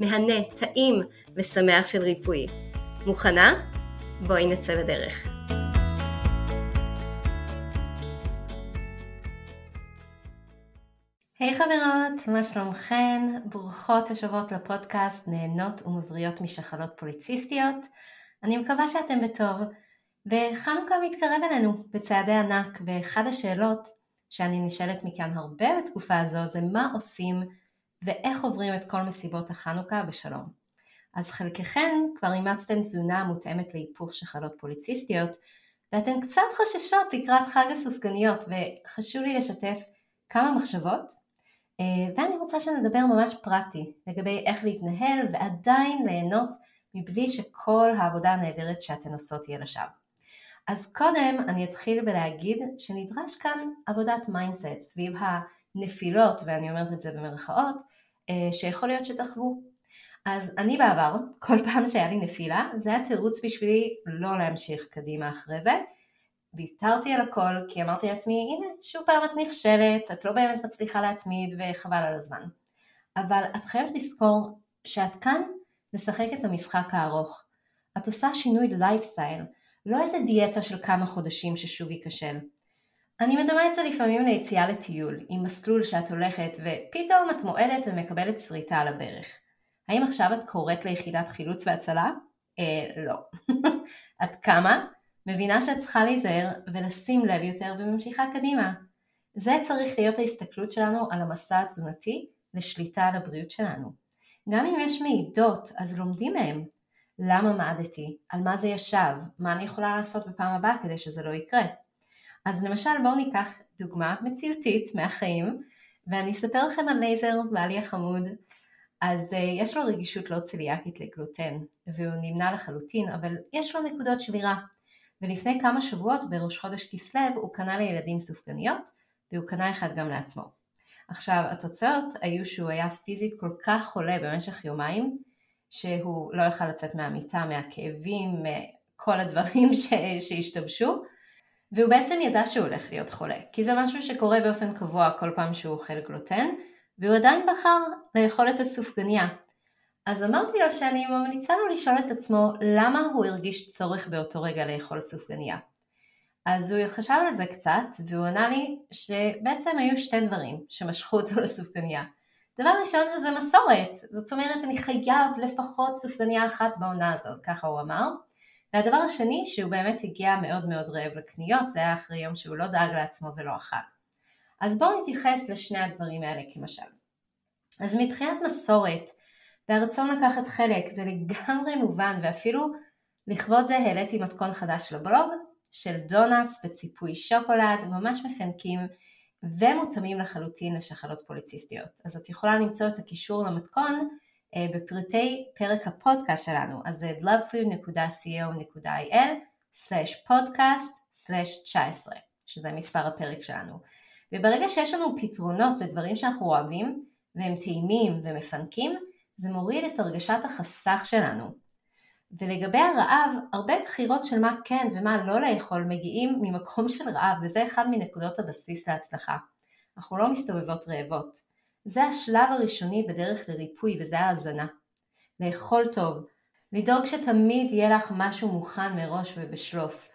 מהנה, טעים ושמח של ריפוי. מוכנה? בואי נצא לדרך. היי hey חברות, מה שלומכן? ברוכות השבות לפודקאסט נהנות ומבריאות משחלות פוליציסטיות. אני מקווה שאתם בטוב, וחנוכה מתקרב אלינו בצעדי ענק, ואחד השאלות שאני נשאלת מכאן הרבה בתקופה הזאת זה מה עושים ואיך עוברים את כל מסיבות החנוכה בשלום. אז חלקכן כבר אימצתן תזונה מותאמת להיפוך שחלות פוליציסטיות, ואתן קצת חוששות לקראת חג הסופגניות, וחשוב לי לשתף כמה מחשבות, אה, ואני רוצה שנדבר ממש פרקטי לגבי איך להתנהל ועדיין ליהנות מבלי שכל העבודה הנהדרת שאתן עושות תהיה לשווא. אז קודם אני אתחיל בלהגיד שנדרש כאן עבודת mindset סביב הנפילות, ואני אומרת את זה במרכאות, אה, שיכול להיות שתחוו. אז אני בעבר, כל פעם שהיה לי נפילה, זה היה תירוץ בשבילי לא להמשיך קדימה אחרי זה. ויתרתי על הכל כי אמרתי לעצמי, הנה, שוב פעם את נכשלת, את לא באמת מצליחה להתמיד וחבל על הזמן. אבל את חייבת לזכור שאת כאן לשחק את המשחק הארוך. את עושה שינוי לייפסטייל, לא איזה דיאטה של כמה חודשים ששוב ייכשל. אני מדמה את זה לפעמים ליציאה לטיול, עם מסלול שאת הולכת ופתאום את מועדת ומקבלת שריטה על הברך. האם עכשיו את קוראת ליחידת חילוץ והצלה? אה, לא. את קמה, מבינה שאת צריכה להיזהר ולשים לב יותר וממשיכה קדימה. זה צריך להיות ההסתכלות שלנו על המסע התזונתי לשליטה על הבריאות שלנו. גם אם יש מעידות, אז לומדים מהם. למה מעדתי? על מה זה ישב? מה אני יכולה לעשות בפעם הבאה כדי שזה לא יקרה? אז למשל בואו ניקח דוגמה מציאותית מהחיים ואני אספר לכם על לייזר בעלי החמוד. אז uh, יש לו רגישות לא צליאקית לגלוטן והוא נמנע לחלוטין אבל יש לו נקודות שבירה. ולפני כמה שבועות בראש חודש כסלו הוא קנה לילדים סופגניות והוא קנה אחד גם לעצמו. עכשיו התוצאות היו שהוא היה פיזית כל כך חולה במשך יומיים שהוא לא יכל לצאת מהמיטה, מהכאבים, מכל הדברים שהשתבשו והוא בעצם ידע שהוא הולך להיות חולה, כי זה משהו שקורה באופן קבוע כל פעם שהוא אוכל גלוטן, והוא עדיין בחר לאכול את הסופגניה. אז אמרתי לו שאני ממליצה לו לשאול את עצמו למה הוא הרגיש צורך באותו רגע לאכול סופגניה. אז הוא חשב על זה קצת, והוא ענה לי שבעצם היו שתי דברים שמשכו אותו לסופגניה. דבר ראשון זה מסורת, זאת אומרת אני חייב לפחות סופגניה אחת בעונה הזאת, ככה הוא אמר. והדבר השני שהוא באמת הגיע מאוד מאוד רעב לקניות, זה היה אחרי יום שהוא לא דאג לעצמו ולא אכל. אז בואו נתייחס לשני הדברים האלה כמשל. אז מבחינת מסורת והרצון לקחת חלק זה לגמרי מובן ואפילו לכבוד זה העליתי מתכון חדש לבלוג של דונלדס בציפוי שוקולד ממש מפנקים ומותאמים לחלוטין לשחלות פוליציסטיות. אז את יכולה למצוא את הקישור למתכון בפרטי פרק הפודקאסט שלנו, אז זה lovefood.co.il/podcast/19, שזה מספר הפרק שלנו. וברגע שיש לנו פתרונות לדברים שאנחנו אוהבים, והם טעימים ומפנקים, זה מוריד את הרגשת החסך שלנו. ולגבי הרעב, הרבה בחירות של מה כן ומה לא לאכול מגיעים ממקום של רעב, וזה אחד מנקודות הבסיס להצלחה. אנחנו לא מסתובבות רעבות. זה השלב הראשוני בדרך לריפוי וזה ההזנה. לאכול טוב, לדאוג שתמיד יהיה לך משהו מוכן מראש ובשלוף.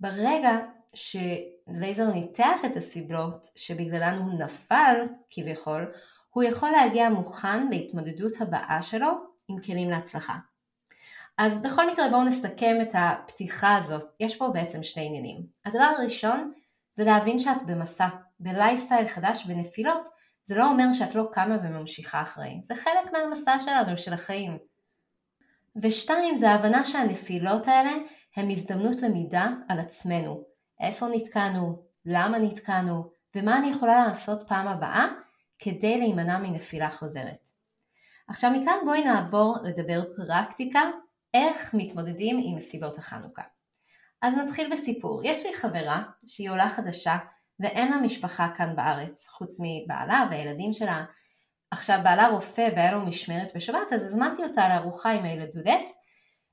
ברגע שלייזר ניתח את הסיבות שבגללן הוא נפל כביכול, הוא יכול להגיע מוכן להתמודדות הבאה שלו עם כלים להצלחה. אז בכל מקרה בואו נסכם את הפתיחה הזאת. יש פה בעצם שני עניינים. הדבר הראשון זה להבין שאת במסע, בלייפסטייל חדש, בנפילות. זה לא אומר שאת לא קמה וממשיכה אחרי. זה חלק מהמסע שלנו, של החיים. ושתיים, זה ההבנה שהנפילות האלה הן הזדמנות למידה על עצמנו. איפה נתקענו, למה נתקענו, ומה אני יכולה לעשות פעם הבאה כדי להימנע מנפילה חוזרת. עכשיו מכאן בואי נעבור לדבר פרקטיקה איך מתמודדים עם מסיבות החנוכה. אז נתחיל בסיפור. יש לי חברה שהיא עולה חדשה ואין לה משפחה כאן בארץ, חוץ מבעלה והילדים שלה. עכשיו בעלה רופא והיה לו משמרת בשבת, אז הזמנתי אותה לארוחה עם הילדודס,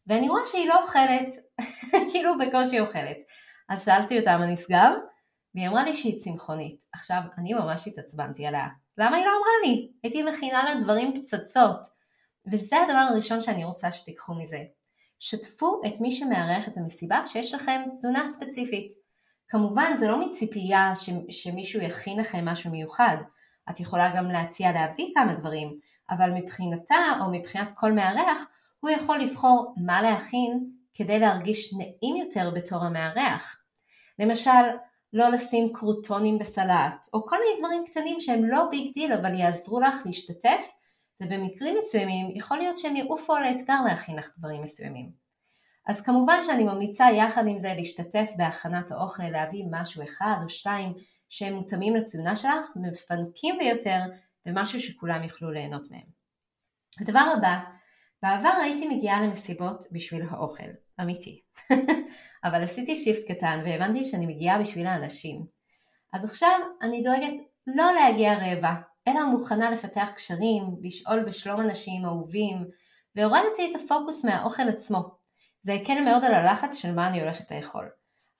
ואני רואה שהיא לא אוכלת, כאילו בקושי אוכלת. אז שאלתי אותה מה נסגר, והיא אמרה לי שהיא צמחונית. עכשיו, אני ממש התעצבנתי עליה. למה היא לא אמרה לי? הייתי מכינה לה דברים פצצות. וזה הדבר הראשון שאני רוצה שתיקחו מזה. שתפו את מי שמארח את המסיבה שיש לכם תזונה ספציפית. כמובן זה לא מציפייה ש, שמישהו יכין לכם משהו מיוחד. את יכולה גם להציע להביא כמה דברים, אבל מבחינתה או מבחינת כל מארח, הוא יכול לבחור מה להכין כדי להרגיש נעים יותר בתור המארח. למשל, לא לשים קרוטונים בסלט, או כל מיני דברים קטנים שהם לא big deal אבל יעזרו לך להשתתף, ובמקרים מסוימים יכול להיות שהם יעופו על האתגר להכין לך דברים מסוימים. אז כמובן שאני ממליצה יחד עם זה להשתתף בהכנת האוכל, להביא משהו אחד או שתיים שהם מותאמים לתזונה שלך, מפנקים ביותר, ומשהו שכולם יוכלו ליהנות מהם. הדבר הבא, בעבר הייתי מגיעה למסיבות בשביל האוכל, אמיתי. אבל עשיתי שיפט קטן והבנתי שאני מגיעה בשביל האנשים. אז עכשיו אני דואגת לא להגיע רעבה, אלא מוכנה לפתח קשרים, לשאול בשלום אנשים אהובים, והורדתי את הפוקוס מהאוכל עצמו. זה הקל מאוד על הלחץ של מה אני הולכת לאכול.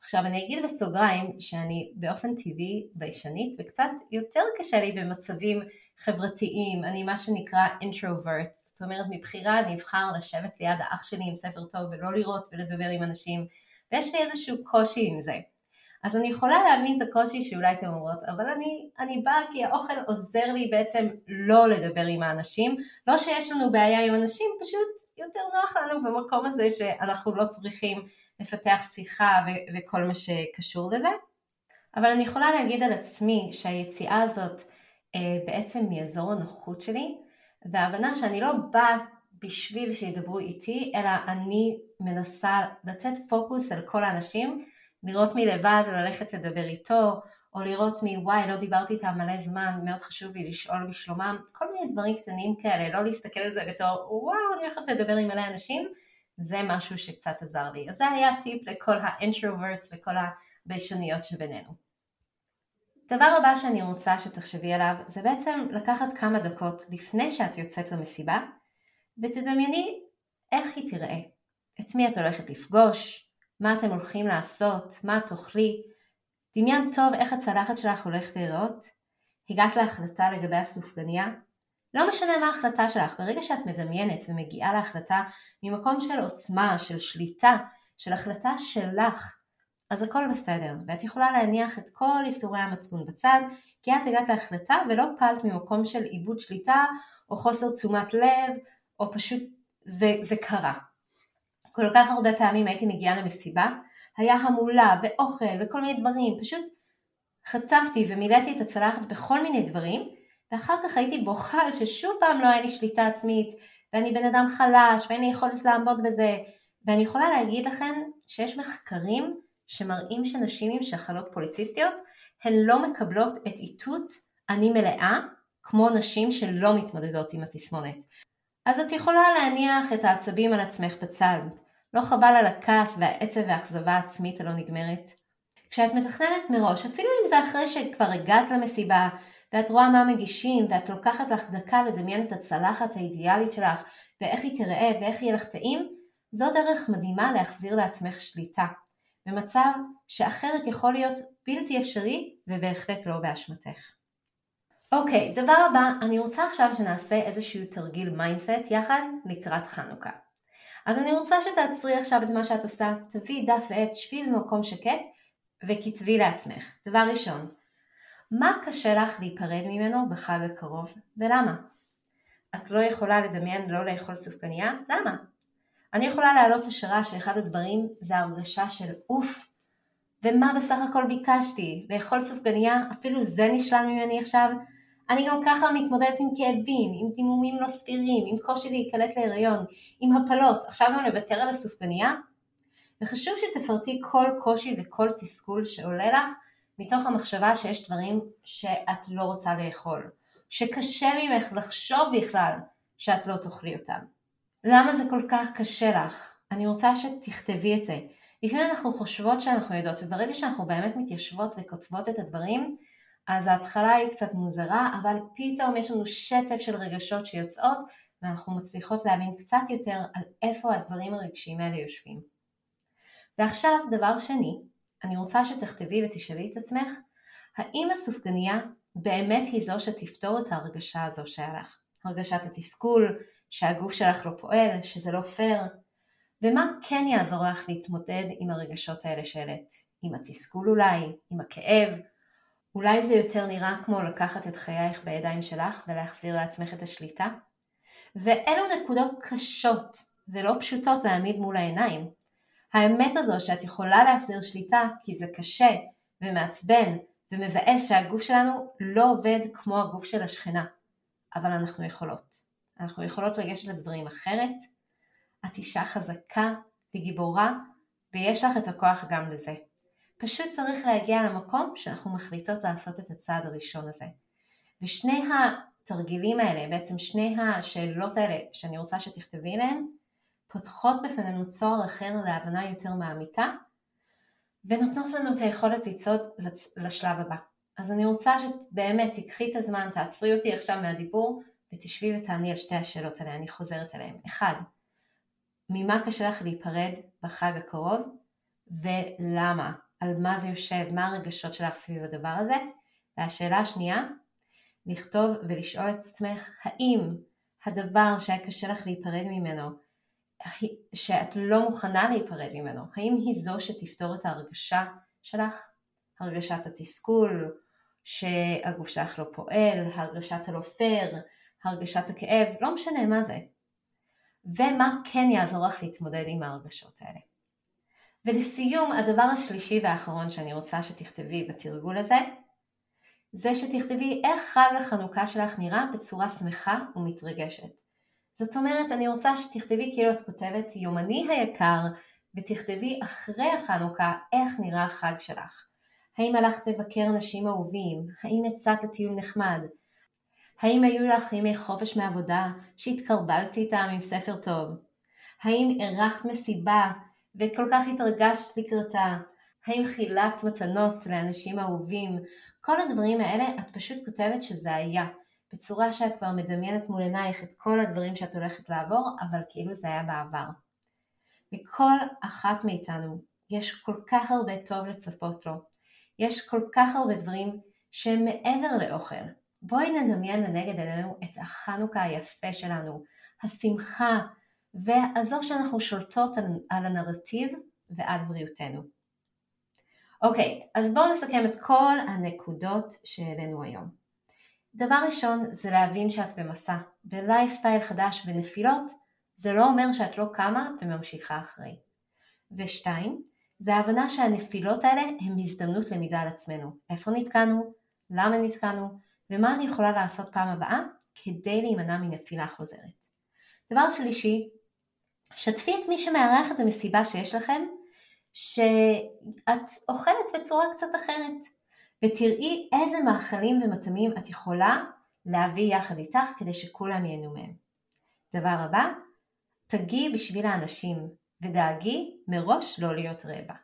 עכשיו אני אגיד בסוגריים שאני באופן טבעי ביישנית וקצת יותר קשה לי במצבים חברתיים, אני מה שנקרא introvert, זאת אומרת מבחירה אני אבחר לשבת ליד האח שלי עם ספר טוב ולא לראות ולדבר עם אנשים ויש לי איזשהו קושי עם זה. אז אני יכולה להבין את הקושי שאולי אתם אומרות, אבל אני, אני באה כי האוכל עוזר לי בעצם לא לדבר עם האנשים, לא שיש לנו בעיה עם אנשים, פשוט יותר נוח לנו במקום הזה שאנחנו לא צריכים לפתח שיחה ו- וכל מה שקשור לזה. אבל אני יכולה להגיד על עצמי שהיציאה הזאת אה, בעצם מאזור הנוחות שלי, וההבנה שאני לא באה בשביל שידברו איתי, אלא אני מנסה לתת פוקוס על כל האנשים, לראות מלבד וללכת לדבר איתו, או לראות מוואי לא דיברתי איתם מלא זמן, מאוד חשוב לי לשאול בשלומם, כל מיני דברים קטנים כאלה, לא להסתכל על זה בתור וואו אני הולכת לדבר עם מלא אנשים, זה משהו שקצת עזר לי. אז זה היה טיפ לכל האינטרוברטס, לכל הביישניות שבינינו. דבר הבא שאני רוצה שתחשבי עליו זה בעצם לקחת כמה דקות לפני שאת יוצאת למסיבה ותדמייני איך היא תראה, את מי את הולכת לפגוש, מה אתם הולכים לעשות, מה תאכלי, דמיין טוב איך הצלחת שלך הולכת להיראות, הגעת להחלטה לגבי הסופגניה, לא משנה מה ההחלטה שלך, ברגע שאת מדמיינת ומגיעה להחלטה ממקום של עוצמה, של שליטה, של החלטה שלך, אז הכל בסדר, ואת יכולה להניח את כל איסורי המצפון בצד, כי את הגעת להחלטה ולא פעלת ממקום של איבוד שליטה, או חוסר תשומת לב, או פשוט זה, זה קרה. כל כך הרבה פעמים הייתי מגיעה למסיבה, היה המולה ואוכל וכל מיני דברים, פשוט חטפתי ומילאתי את הצלחת בכל מיני דברים, ואחר כך הייתי בוכה על ששוב פעם לא היה לי שליטה עצמית, ואני בן אדם חלש, ואין לי יכולת לעמוד בזה, ואני יכולה להגיד לכם שיש מחקרים שמראים שנשים עם שחלות פוליציסטיות, הן לא מקבלות את איתות אני מלאה, כמו נשים שלא מתמודדות עם התסמונת. אז את יכולה להניח את העצבים על עצמך בצד. לא חבל על הכעס והעצב והאכזבה העצמית הלא נגמרת? כשאת מתכננת מראש, אפילו אם זה אחרי שכבר הגעת למסיבה, ואת רואה מה מגישים, ואת לוקחת לך דקה לדמיין את הצלחת האידיאלית שלך, ואיך היא תראה ואיך יהיה לך טעים, זו דרך מדהימה להחזיר לעצמך שליטה, במצב שאחרת יכול להיות בלתי אפשרי ובהחלט לא באשמתך. אוקיי, דבר הבא, אני רוצה עכשיו שנעשה איזשהו תרגיל mindset יחד לקראת חנוכה. אז אני רוצה שתעצרי עכשיו את מה שאת עושה, תביאי דף ועט, שבי במקום שקט וכתבי לעצמך. דבר ראשון, מה קשה לך להיפרד ממנו בחג הקרוב ולמה? את לא יכולה לדמיין לא לאכול סופגניה? למה? אני יכולה להעלות השערה שאחד הדברים זה ההרגשה של אוף, ומה בסך הכל ביקשתי? לאכול סופגניה? אפילו זה נשלל ממני עכשיו? אני גם ככה מתמודדת עם כאבים, עם דימומים לא סבירים, עם קושי להיקלט להיריון, עם הפלות, עכשיו גם לוותר על הסופגניה? וחשוב שתפרטי כל קושי וכל תסכול שעולה לך מתוך המחשבה שיש דברים שאת לא רוצה לאכול, שקשה ממך לחשוב בכלל שאת לא תאכלי אותם. למה זה כל כך קשה לך? אני רוצה שתכתבי את זה. לפעמים אנחנו חושבות שאנחנו יודעות, וברגע שאנחנו באמת מתיישבות וכותבות את הדברים, אז ההתחלה היא קצת מוזרה, אבל פתאום יש לנו שטף של רגשות שיוצאות, ואנחנו מצליחות להבין קצת יותר על איפה הדברים הרגשיים האלה יושבים. ועכשיו, דבר שני, אני רוצה שתכתבי ותשאלי את עצמך, האם הסופגניה באמת היא זו שתפתור את ההרגשה הזו שהיה לך? הרגשת התסכול, שהגוף שלך לא פועל, שזה לא פייר, ומה כן יעזור לך להתמודד עם הרגשות האלה שהעלית? עם התסכול אולי? עם הכאב? אולי זה יותר נראה כמו לקחת את חייך בידיים שלך ולהחזיר לעצמך את השליטה? ואלו נקודות קשות ולא פשוטות להעמיד מול העיניים. האמת הזו שאת יכולה להחזיר שליטה כי זה קשה ומעצבן ומבאס שהגוף שלנו לא עובד כמו הגוף של השכנה. אבל אנחנו יכולות. אנחנו יכולות לגשת לדברים אחרת. את אישה חזקה וגיבורה ויש לך את הכוח גם לזה. פשוט צריך להגיע למקום שאנחנו מחליטות לעשות את הצעד הראשון הזה. ושני התרגילים האלה, בעצם שני השאלות האלה שאני רוצה שתכתבי עליהן, פותחות בפנינו צוהר אחר להבנה יותר מעמיקה, ונותנות לנו את היכולת לצעוד לשלב הבא. אז אני רוצה שבאמת תיקחי את הזמן, תעצרי אותי עכשיו מהדיבור, ותשבי ותעני על שתי השאלות האלה, אני חוזרת עליהן. אחד, ממה קשה לך להיפרד בחג הקרוב, ולמה? על מה זה יושב, מה הרגשות שלך סביב הדבר הזה. והשאלה השנייה, לכתוב ולשאול את עצמך, האם הדבר שהיה קשה לך להיפרד ממנו, שאת לא מוכנה להיפרד ממנו, האם היא זו שתפתור את ההרגשה שלך? הרגשת התסכול, שהגוף שלך לא פועל, הרגשת הלא פייר, הרגשת הכאב, לא משנה מה זה. ומה כן יעזור לך להתמודד עם ההרגשות האלה. ולסיום, הדבר השלישי והאחרון שאני רוצה שתכתבי בתרגול הזה, זה שתכתבי איך חג החנוכה שלך נראה בצורה שמחה ומתרגשת. זאת אומרת, אני רוצה שתכתבי כאילו את כותבת יומני היקר, ותכתבי אחרי החנוכה איך נראה החג שלך. האם הלכת לבקר אנשים אהובים? האם יצאת לטיול נחמד? האם היו לך ימי חופש מעבודה שהתקרבלתי איתם עם ספר טוב? האם אירחת מסיבה וכל כך התרגשת לקראתה? האם חילקת מתנות לאנשים אהובים? כל הדברים האלה את פשוט כותבת שזה היה, בצורה שאת כבר מדמיינת מול עינייך את כל הדברים שאת הולכת לעבור, אבל כאילו זה היה בעבר. לכל אחת מאיתנו יש כל כך הרבה טוב לצפות לו. יש כל כך הרבה דברים שהם מעבר לאוכל. בואי נדמיין לנגד עינינו את החנוכה היפה שלנו, השמחה, והזו שאנחנו שולטות על, על הנרטיב ועל בריאותנו. אוקיי, אז בואו נסכם את כל הנקודות שהעלינו היום. דבר ראשון זה להבין שאת במסע, בלייפסטייל חדש, בנפילות, זה לא אומר שאת לא קמה וממשיכה אחרי. ושתיים, זה ההבנה שהנפילות האלה הן הזדמנות למידה על עצמנו. איפה נתקענו, למה נתקענו, ומה אני יכולה לעשות פעם הבאה כדי להימנע מנפילה חוזרת. דבר שלישי, שתפי את מי שמארח את המסיבה שיש לכם, שאת אוכלת בצורה קצת אחרת, ותראי איזה מאכלים ומטעמים את יכולה להביא יחד איתך כדי שכולם ייהנו מהם. דבר הבא, תגיעי בשביל האנשים ודאגי מראש לא להיות רעבה.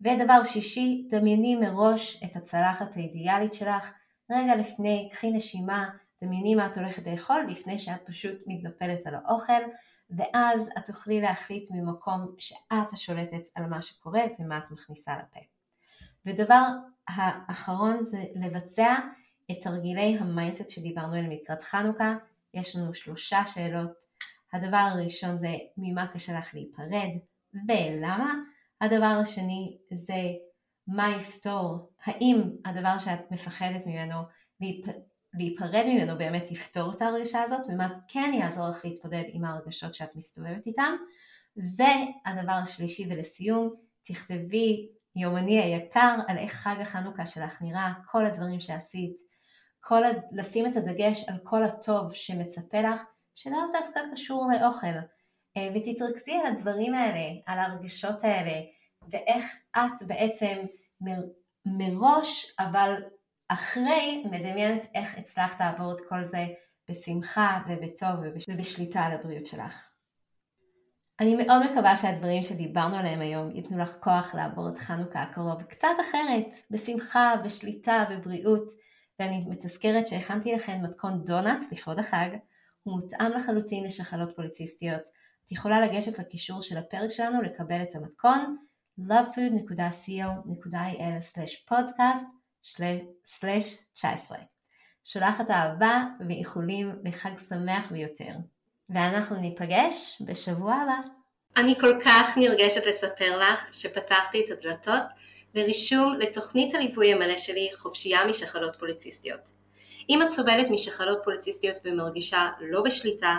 ודבר שישי, דמייני מראש את הצלחת האידיאלית שלך, רגע לפני, קחי נשימה, דמייני מה את הולכת לאכול לפני שאת פשוט מתנפלת על האוכל ואז את תוכלי להחליט ממקום שאת השולטת על מה שקורה ומה את מכניסה לפה. ודבר האחרון זה לבצע את תרגילי ה mindset שדיברנו עליהם לקראת חנוכה, יש לנו שלושה שאלות. הדבר הראשון זה ממה קשה לך להיפרד ולמה. הדבר השני זה מה יפתור, האם הדבר שאת מפחדת ממנו להיפרד ממנו באמת יפתור את ההרגשה הזאת, ומה כן יעזור לך להתמודד עם ההרגשות שאת מסתובבת איתן. והדבר השלישי ולסיום, תכתבי יומני היקר על איך חג החנוכה שלך נראה, כל הדברים שעשית, כל, לשים את הדגש על כל הטוב שמצפה לך, שלאו דווקא קשור לאוכל. אה, ותתרכזי על הדברים האלה, על הרגשות האלה, ואיך את בעצם מראש, אבל אחרי, מדמיינת איך הצלחת לעבור את כל זה בשמחה ובטוב ובשליטה על הבריאות שלך. אני מאוד מקווה שהדברים שדיברנו עליהם היום ייתנו לך כוח לעבור את חנוכה הקרוב קצת אחרת, בשמחה, בשליטה, בבריאות, ואני מתזכרת שהכנתי לכם מתכון דונלדס לכבוד החג, הוא מותאם לחלוטין לשחלות פוליציסטיות. את יכולה לגשת לקישור של הפרק שלנו לקבל את המתכון lovefood.co.il/podcast/19. שולחת אהבה ואיחולים לחג שמח ביותר. ואנחנו ניפגש בשבוע הבא. אני כל כך נרגשת לספר לך שפתחתי את הדלתות לרישום לתוכנית הליווי המלא שלי חופשייה משחלות פוליציסטיות. אם את סובלת משחלות פוליציסטיות ומרגישה לא בשליטה,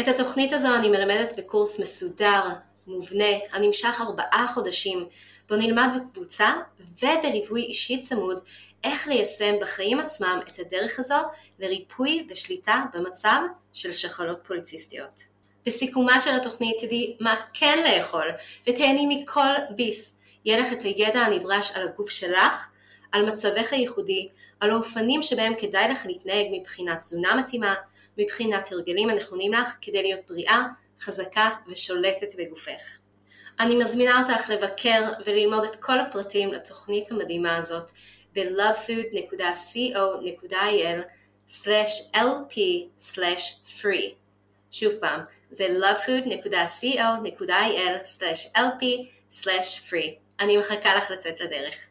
את התוכנית הזו אני מלמדת בקורס מסודר, מובנה, הנמשך ארבעה חודשים, בו נלמד בקבוצה ובליווי אישי צמוד איך ליישם בחיים עצמם את הדרך הזו לריפוי ושליטה במצב של שחלות פוליציסטיות. בסיכומה של התוכנית תדעי מה כן לאכול ותהני מכל ביס. יהיה לך את הידע הנדרש על הגוף שלך, על מצבך הייחודי, על האופנים שבהם כדאי לך להתנהג מבחינת תזונה מתאימה, מבחינת הרגלים הנכונים לך כדי להיות בריאה, חזקה ושולטת בגופך. אני מזמינה אותך לבקר וללמוד את כל הפרטים לתוכנית המדהימה הזאת ב-lovefood.co.il/lp/free שוב פעם, זה lovefood.co.il/lp/free אני מחכה לך לצאת לדרך.